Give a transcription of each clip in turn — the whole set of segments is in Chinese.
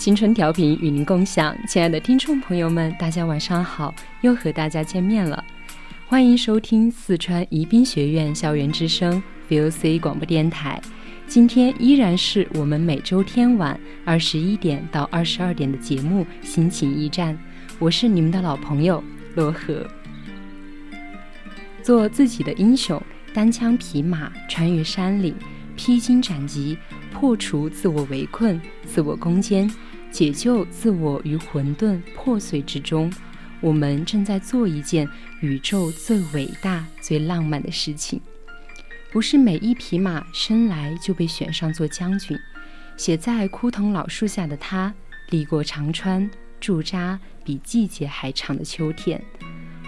青春调频与您共享，亲爱的听众朋友们，大家晚上好，又和大家见面了，欢迎收听四川宜宾学院校园之声 VOC 广播电台。今天依然是我们每周天晚二十一点到二十二点的节目《心情驿站》，我是你们的老朋友罗河。做自己的英雄，单枪匹马穿越山岭，披荆斩棘，破除自我围困、自我攻坚。解救自我于混沌破碎之中，我们正在做一件宇宙最伟大、最浪漫的事情。不是每一匹马生来就被选上做将军。写在枯藤老树下的他，历过长川驻扎比季节还长的秋天，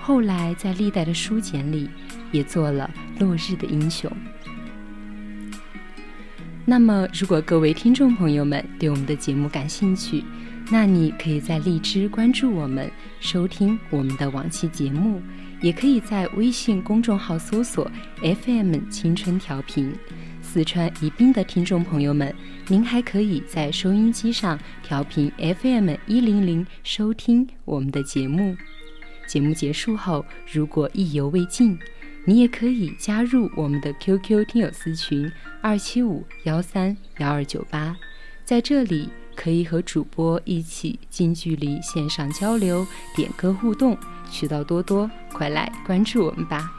后来在历代的书简里也做了落日的英雄。那么，如果各位听众朋友们对我们的节目感兴趣，那你可以在荔枝关注我们，收听我们的往期节目，也可以在微信公众号搜索 FM 青春调频。四川宜宾的听众朋友们，您还可以在收音机上调频 FM 一零零收听我们的节目。节目结束后，如果意犹未尽，你也可以加入我们的 QQ 听友私群二七五幺三幺二九八，在这里可以和主播一起近距离线上交流、点歌互动，渠道多多，快来关注我们吧！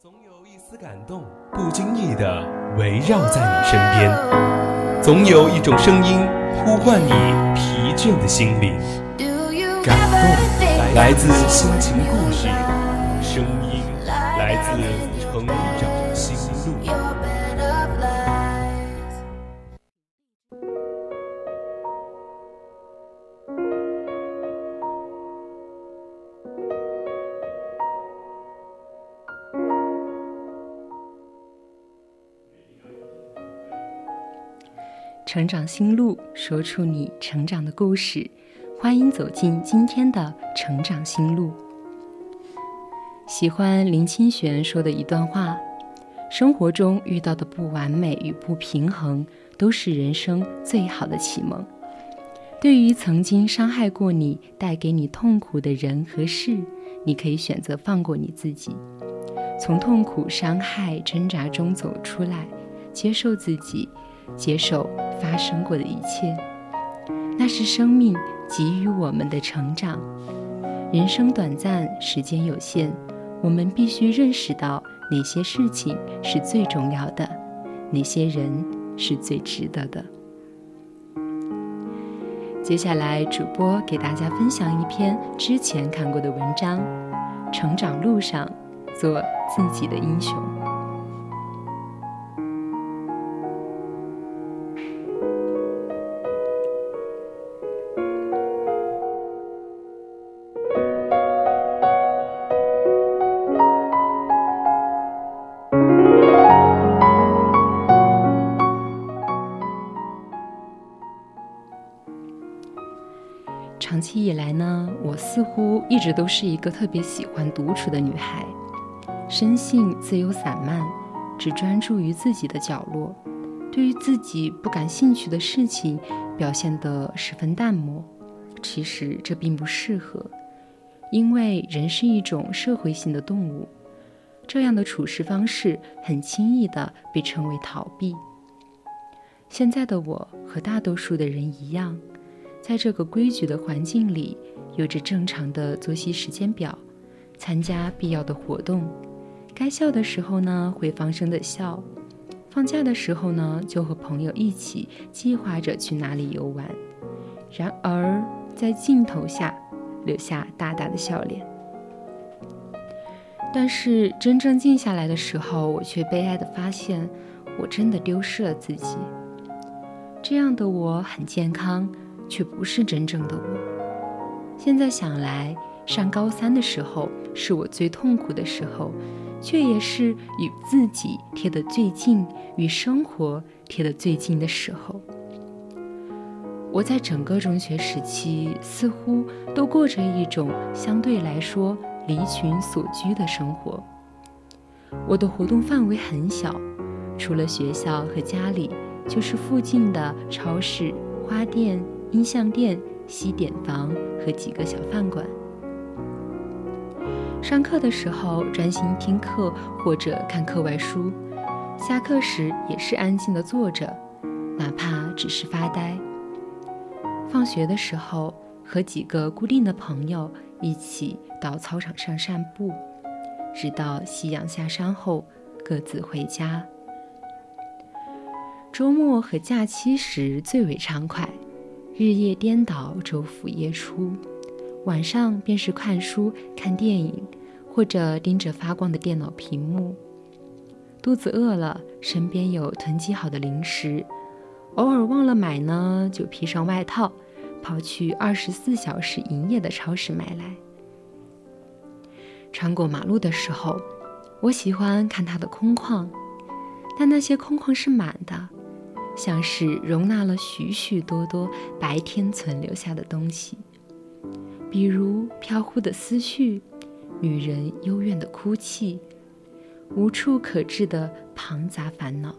总有一丝感动，不经意的围绕在你身边，总有一种声音。呼唤你疲倦的心灵，感动来自心情故事，声音来自成长。成长心路，说出你成长的故事。欢迎走进今天的成长心路。喜欢林清玄说的一段话：生活中遇到的不完美与不平衡，都是人生最好的启蒙。对于曾经伤害过你、带给你痛苦的人和事，你可以选择放过你自己，从痛苦、伤害、挣扎中走出来，接受自己。接受发生过的一切，那是生命给予我们的成长。人生短暂，时间有限，我们必须认识到哪些事情是最重要的，哪些人是最值得的。接下来，主播给大家分享一篇之前看过的文章：成长路上，做自己的英雄。长期以来呢，我似乎一直都是一个特别喜欢独处的女孩，生性自由散漫，只专注于自己的角落，对于自己不感兴趣的事情表现得十分淡漠。其实这并不适合，因为人是一种社会性的动物，这样的处事方式很轻易的被称为逃避。现在的我和大多数的人一样。在这个规矩的环境里，有着正常的作息时间表，参加必要的活动，该笑的时候呢会放声的笑，放假的时候呢就和朋友一起计划着去哪里游玩。然而在镜头下留下大大的笑脸，但是真正静下来的时候，我却悲哀的发现，我真的丢失了自己。这样的我很健康。却不是真正的我。现在想来，上高三的时候是我最痛苦的时候，却也是与自己贴得最近、与生活贴得最近的时候。我在整个中学时期，似乎都过着一种相对来说离群所居的生活。我的活动范围很小，除了学校和家里，就是附近的超市、花店。音像店、西点房和几个小饭馆。上课的时候专心听课或者看课外书，下课时也是安静的坐着，哪怕只是发呆。放学的时候和几个固定的朋友一起到操场上散步，直到夕阳下山后各自回家。周末和假期时最为畅快。日夜颠倒，昼伏夜出，晚上便是看书、看电影，或者盯着发光的电脑屏幕。肚子饿了，身边有囤积好的零食，偶尔忘了买呢，就披上外套，跑去二十四小时营业的超市买来。穿过马路的时候，我喜欢看它的空旷，但那些空旷是满的。像是容纳了许许多多白天存留下的东西，比如飘忽的思绪、女人幽怨的哭泣、无处可治的庞杂烦恼。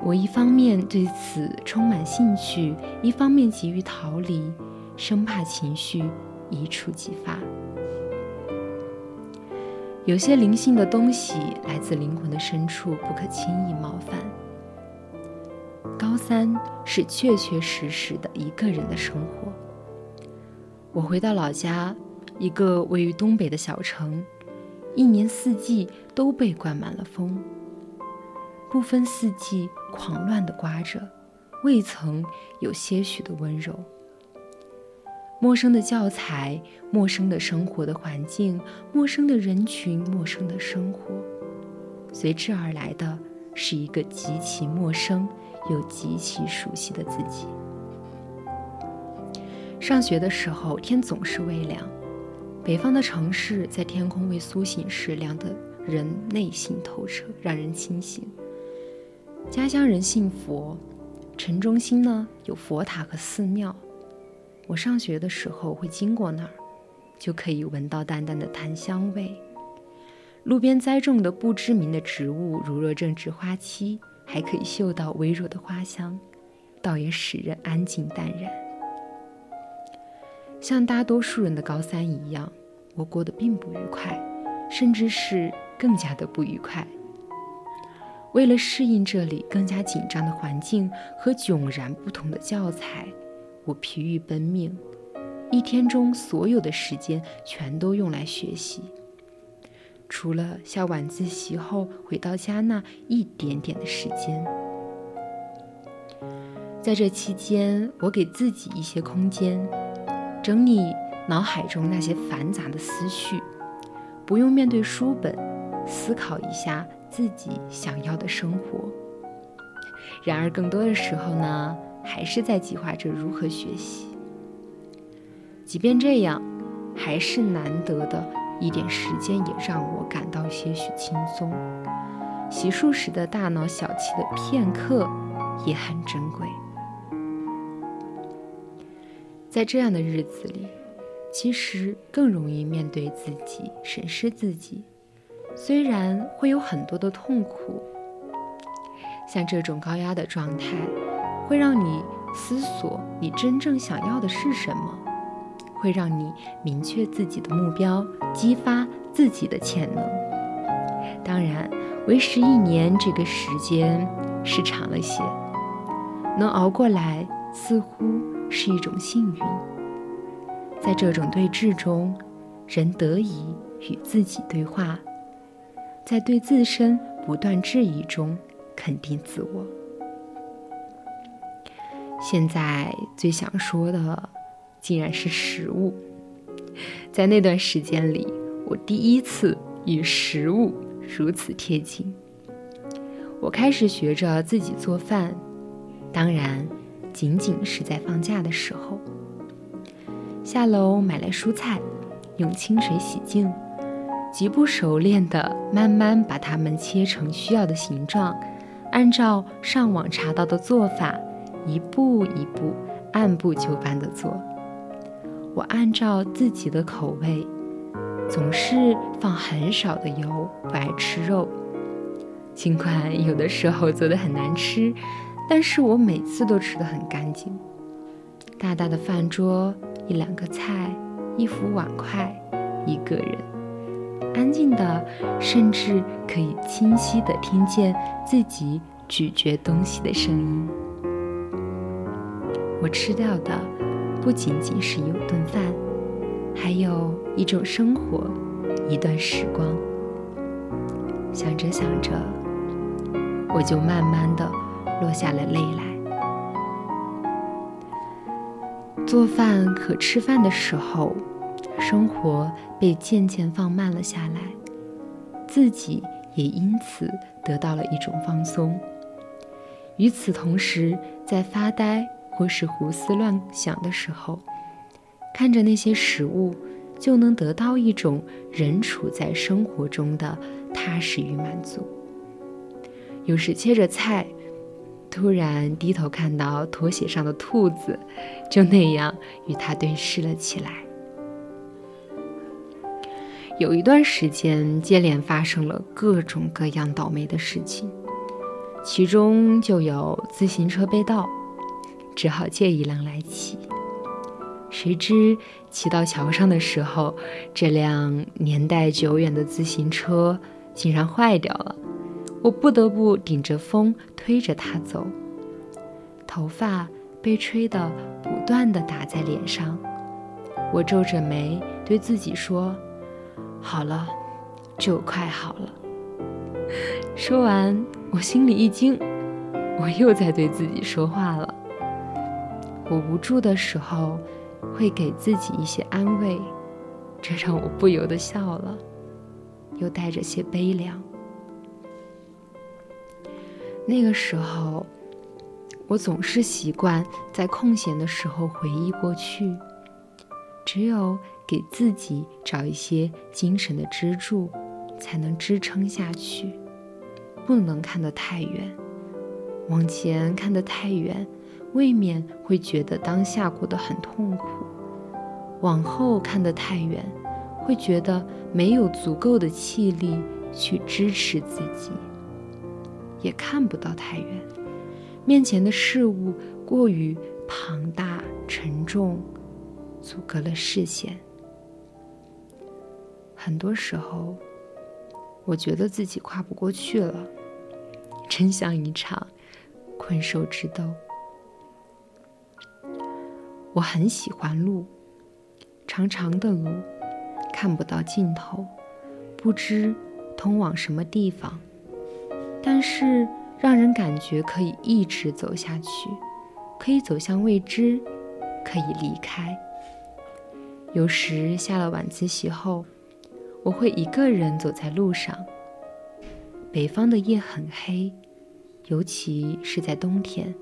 我一方面对此充满兴趣，一方面急于逃离，生怕情绪一触即发。有些灵性的东西来自灵魂的深处，不可轻易冒犯。高三是确确实实的一个人的生活。我回到老家，一个位于东北的小城，一年四季都被灌满了风，不分四季狂乱的刮着，未曾有些许的温柔。陌生的教材，陌生的生活的环境，陌生的人群，陌生的生活，随之而来的是一个极其陌生。又极其熟悉的自己。上学的时候，天总是微凉。北方的城市，在天空未苏醒时，凉得人内心透彻，让人清醒。家乡人信佛，城中心呢有佛塔和寺庙。我上学的时候会经过那儿，就可以闻到淡淡的檀香味。路边栽种的不知名的植物，如若正值花期。还可以嗅到微弱的花香，倒也使人安静淡然。像大多数人的高三一样，我过得并不愉快，甚至是更加的不愉快。为了适应这里更加紧张的环境和迥然不同的教材，我疲于奔命，一天中所有的时间全都用来学习。除了下晚自习后回到家那一点点的时间，在这期间，我给自己一些空间，整理脑海中那些繁杂的思绪，不用面对书本，思考一下自己想要的生活。然而，更多的时候呢，还是在计划着如何学习。即便这样，还是难得的。一点时间也让我感到些许轻松，洗漱时的大脑小憩的片刻也很珍贵。在这样的日子里，其实更容易面对自己，审视自己。虽然会有很多的痛苦，像这种高压的状态，会让你思索你真正想要的是什么，会让你明确自己的目标，激发自己的潜能。当然，为时一年这个时间是长了些，能熬过来似乎是一种幸运。在这种对峙中，人得以与自己对话。在对自身不断质疑中肯定自我。现在最想说的，竟然是食物。在那段时间里，我第一次与食物如此贴近。我开始学着自己做饭，当然，仅仅是在放假的时候。下楼买来蔬菜，用清水洗净。极不熟练地慢慢把它们切成需要的形状，按照上网查到的做法，一步一步按部就班地做。我按照自己的口味，总是放很少的油，不爱吃肉。尽管有的时候做的很难吃，但是我每次都吃得很干净。大大的饭桌，一两个菜，一副碗筷，一个人。安静的，甚至可以清晰的听见自己咀嚼东西的声音。我吃掉的不仅仅是一顿饭，还有一种生活，一段时光。想着想着，我就慢慢的落下了泪来。做饭和吃饭的时候。生活被渐渐放慢了下来，自己也因此得到了一种放松。与此同时，在发呆或是胡思乱想的时候，看着那些食物，就能得到一种人处在生活中的踏实与满足。有时切着菜，突然低头看到拖鞋上的兔子，就那样与它对视了起来。有一段时间，接连发生了各种各样倒霉的事情，其中就有自行车被盗，只好借一辆来骑。谁知骑到桥上的时候，这辆年代久远的自行车竟然坏掉了，我不得不顶着风推着它走，头发被吹得不断的打在脸上，我皱着眉对自己说。好了，就快好了。说完，我心里一惊，我又在对自己说话了。我无助的时候，会给自己一些安慰，这让我不由得笑了，又带着些悲凉。那个时候，我总是习惯在空闲的时候回忆过去，只有。给自己找一些精神的支柱，才能支撑下去。不能看得太远，往前看得太远，未免会觉得当下过得很痛苦；往后看得太远，会觉得没有足够的气力去支持自己。也看不到太远，面前的事物过于庞大沉重，阻隔了视线。很多时候，我觉得自己跨不过去了，真像一场困兽之斗。我很喜欢路，长长的路，看不到尽头，不知通往什么地方，但是让人感觉可以一直走下去，可以走向未知，可以离开。有时下了晚自习后。我会一个人走在路上。北方的夜很黑，尤其是在冬天，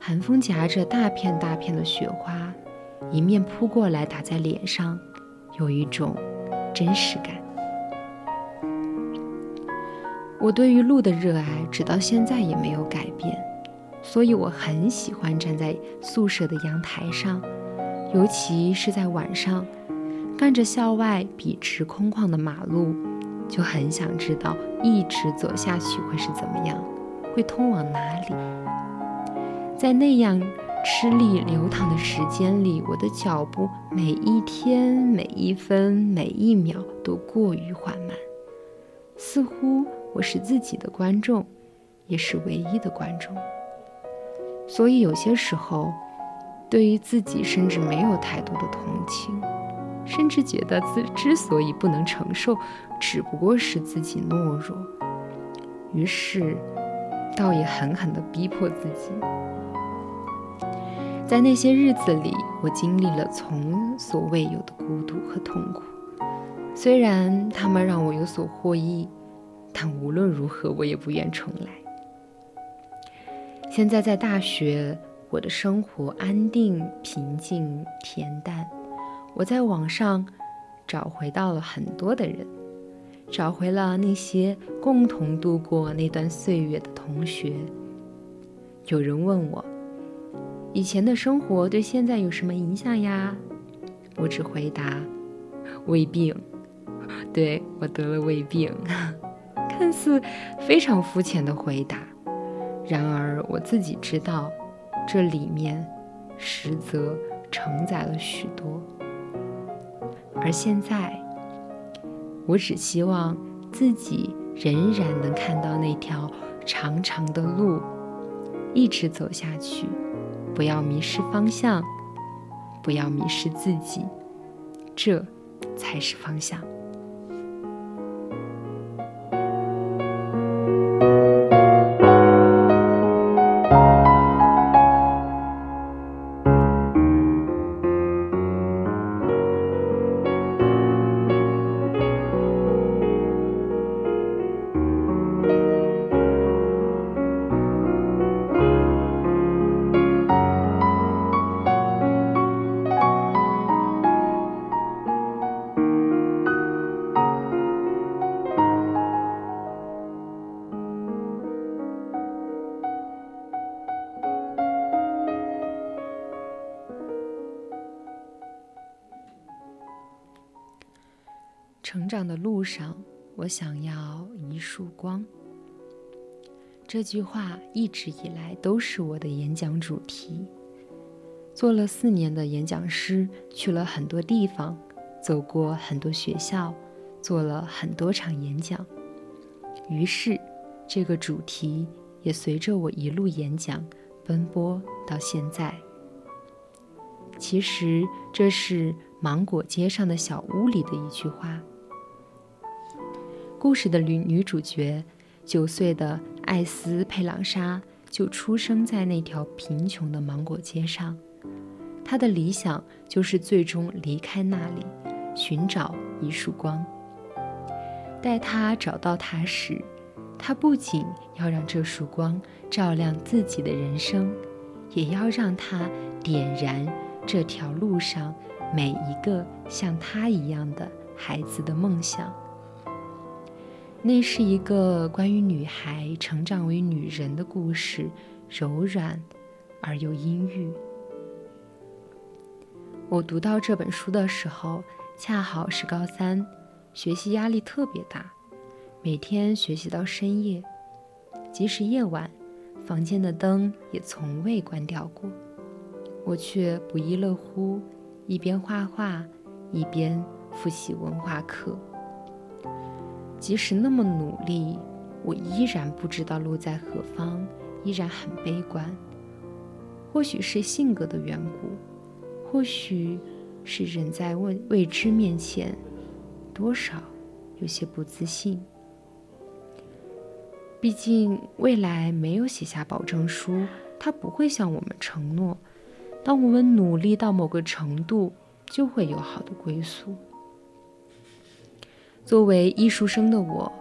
寒风夹着大片大片的雪花，迎面扑过来打在脸上，有一种真实感。我对于路的热爱，直到现在也没有改变，所以我很喜欢站在宿舍的阳台上，尤其是在晚上，看着校外笔直空旷的马路，就很想知道一直走下去会是怎么样，会通往哪里。在那样吃力流淌的时间里，我的脚步每一天、每一分、每一秒都过于缓慢，似乎我是自己的观众，也是唯一的观众。所以有些时候，对于自己甚至没有太多的同情，甚至觉得自之所以不能承受，只不过是自己懦弱。于是，倒也狠狠地逼迫自己。在那些日子里，我经历了从所未有的孤独和痛苦。虽然他们让我有所获益，但无论如何，我也不愿重来。现在在大学，我的生活安定、平静、恬淡。我在网上找回到了很多的人，找回了那些共同度过那段岁月的同学。有人问我。以前的生活对现在有什么影响呀？我只回答：胃病。对我得了胃病，看似非常肤浅的回答，然而我自己知道，这里面实则承载了许多。而现在，我只希望自己仍然能看到那条长长的路，一直走下去。不要迷失方向，不要迷失自己，这才是方向。路上，我想要一束光。这句话一直以来都是我的演讲主题。做了四年的演讲师，去了很多地方，走过很多学校，做了很多场演讲。于是，这个主题也随着我一路演讲奔波到现在。其实，这是芒果街上的小屋里的一句话。故事的女女主角，九岁的艾斯佩朗莎就出生在那条贫穷的芒果街上。她的理想就是最终离开那里，寻找一束光。待她找到它时，她不仅要让这束光照亮自己的人生，也要让它点燃这条路上每一个像她一样的孩子的梦想。那是一个关于女孩成长为女人的故事，柔软而又阴郁。我读到这本书的时候，恰好是高三，学习压力特别大，每天学习到深夜，即使夜晚，房间的灯也从未关掉过，我却不亦乐乎，一边画画，一边复习文化课。即使那么努力，我依然不知道路在何方，依然很悲观。或许是性格的缘故，或许是人在未未知面前，多少有些不自信。毕竟未来没有写下保证书，他不会向我们承诺，当我们努力到某个程度，就会有好的归宿。作为艺术生的我，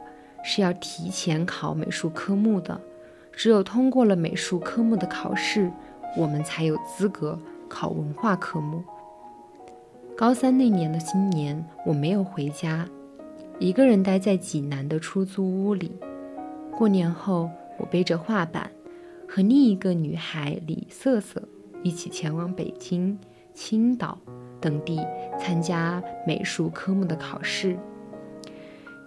是要提前考美术科目的。只有通过了美术科目的考试，我们才有资格考文化科目。高三那年的新年，我没有回家，一个人待在济南的出租屋里。过年后，我背着画板，和另一个女孩李瑟瑟一起前往北京，青岛等地参加美术科目的考试。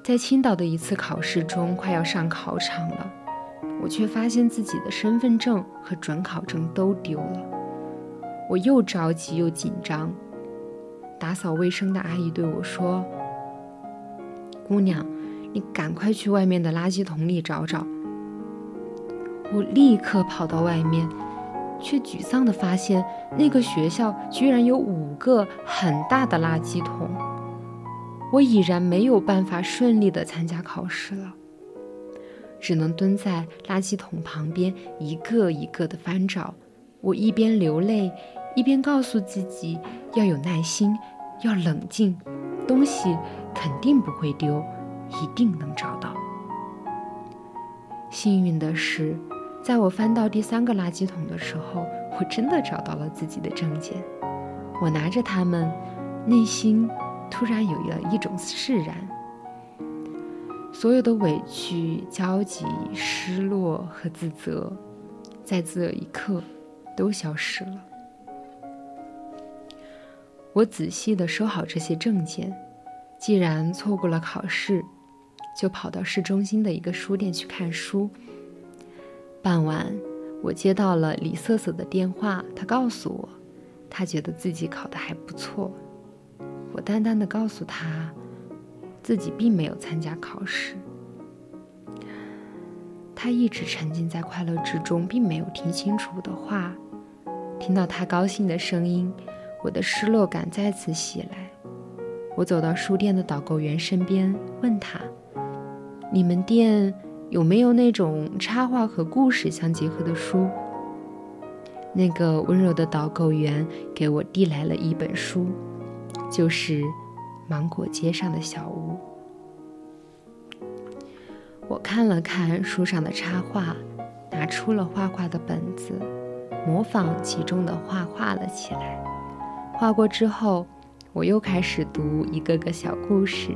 在青岛的一次考试中，快要上考场了，我却发现自己的身份证和准考证都丢了。我又着急又紧张。打扫卫生的阿姨对我说：“姑娘，你赶快去外面的垃圾桶里找找。”我立刻跑到外面，却沮丧地发现那个学校居然有五个很大的垃圾桶。我已然没有办法顺利地参加考试了，只能蹲在垃圾桶旁边一个一个地翻找。我一边流泪，一边告诉自己要有耐心，要冷静，东西肯定不会丢，一定能找到。幸运的是，在我翻到第三个垃圾桶的时候，我真的找到了自己的证件。我拿着它们，内心。突然有了一种释然，所有的委屈、焦急、失落和自责，在这一刻都消失了。我仔细地收好这些证件，既然错过了考试，就跑到市中心的一个书店去看书。傍晚，我接到了李瑟瑟的电话，她告诉我，她觉得自己考得还不错。我淡淡的告诉他，自己并没有参加考试。他一直沉浸在快乐之中，并没有听清楚我的话。听到他高兴的声音，我的失落感再次袭来。我走到书店的导购员身边，问他：“你们店有没有那种插画和故事相结合的书？”那个温柔的导购员给我递来了一本书。就是芒果街上的小屋。我看了看书上的插画，拿出了画画的本子，模仿其中的画画了起来。画过之后，我又开始读一个个小故事，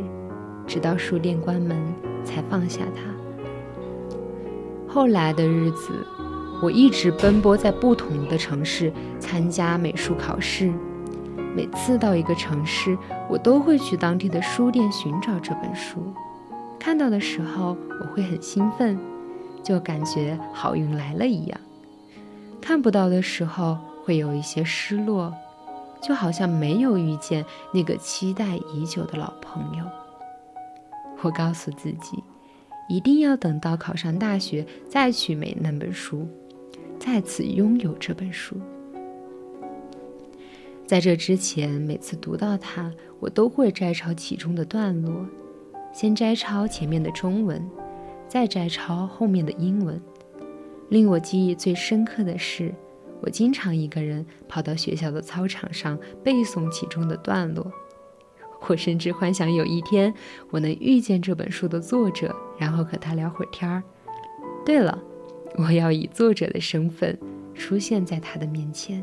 直到书店关门才放下它。后来的日子，我一直奔波在不同的城市参加美术考试。每次到一个城市，我都会去当地的书店寻找这本书。看到的时候，我会很兴奋，就感觉好运来了一样；看不到的时候，会有一些失落，就好像没有遇见那个期待已久的老朋友。我告诉自己，一定要等到考上大学再去买那本书，再次拥有这本书。在这之前，每次读到它，我都会摘抄其中的段落，先摘抄前面的中文，再摘抄后面的英文。令我记忆最深刻的是，我经常一个人跑到学校的操场上背诵其中的段落。我甚至幻想有一天我能遇见这本书的作者，然后和他聊会儿天儿。对了，我要以作者的身份出现在他的面前。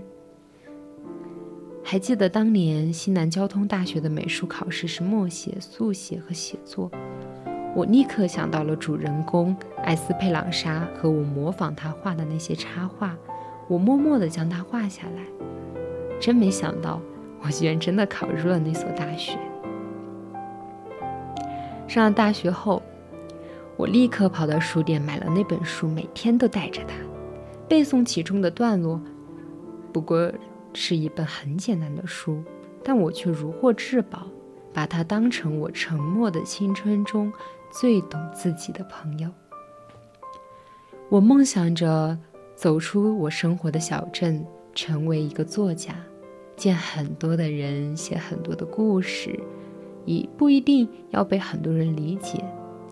还记得当年西南交通大学的美术考试是默写、速写和写作，我立刻想到了主人公艾斯佩朗莎和我模仿他画的那些插画，我默默地将它画下来。真没想到，我居然真的考入了那所大学。上了大学后，我立刻跑到书店买了那本书，每天都带着它，背诵其中的段落。不过。是一本很简单的书，但我却如获至宝，把它当成我沉默的青春中最懂自己的朋友。我梦想着走出我生活的小镇，成为一个作家，见很多的人，写很多的故事，也不一定要被很多人理解，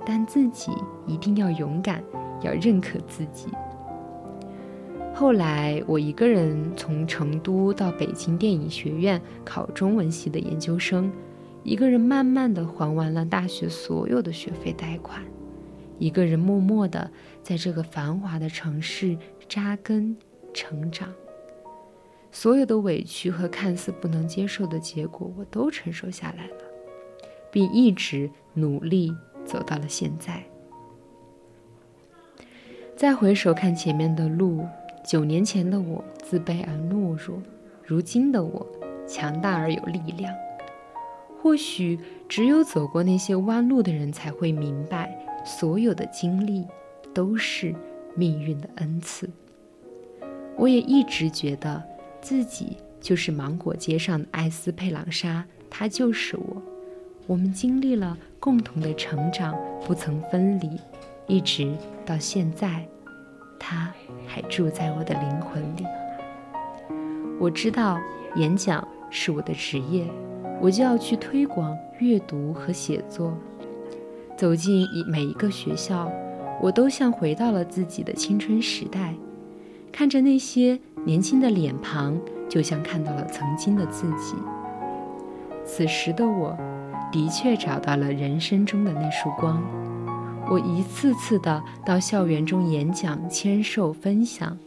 但自己一定要勇敢，要认可自己。后来，我一个人从成都到北京电影学院考中文系的研究生，一个人慢慢的还完了大学所有的学费贷款，一个人默默的在这个繁华的城市扎根成长。所有的委屈和看似不能接受的结果，我都承受下来了，并一直努力走到了现在。再回首看前面的路。九年前的我自卑而懦弱，如今的我强大而有力量。或许只有走过那些弯路的人才会明白，所有的经历都是命运的恩赐。我也一直觉得自己就是芒果街上的艾斯佩朗莎，她就是我。我们经历了共同的成长，不曾分离，一直到现在，他还住在我的灵魂里。我知道演讲是我的职业。我就要去推广阅读和写作。走进一每一个学校，我都像回到了自己的青春时代，看着那些年轻的脸庞，就像看到了曾经的自己。此时的我，的确找到了人生中的那束光。我一次次的到校园中演讲、签售、分享，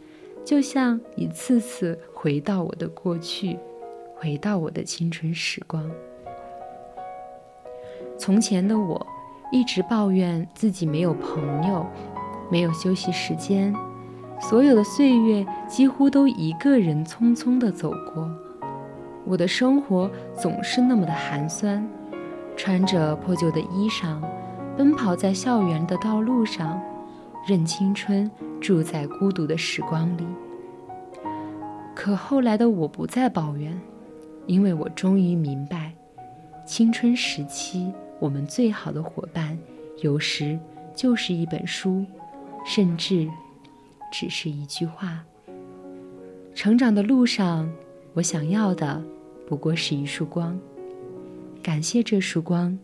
就像一次次回到我的过去。回到我的青春时光。从前的我，一直抱怨自己没有朋友，没有休息时间，所有的岁月几乎都一个人匆匆的走过。我的生活总是那么的寒酸，穿着破旧的衣裳，奔跑在校园的道路上，任青春住在孤独的时光里。可后来的我不再抱怨。因为我终于明白，青春时期我们最好的伙伴，有时就是一本书，甚至只是一句话。成长的路上，我想要的不过是一束光。感谢这束光，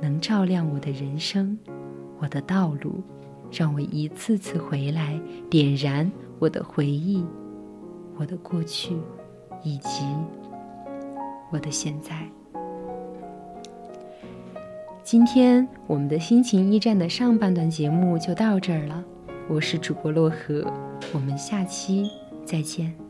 能照亮我的人生，我的道路，让我一次次回来，点燃我的回忆，我的过去，以及。我的现在，今天我们的心情驿站的上半段节目就到这儿了。我是主播洛河，我们下期再见。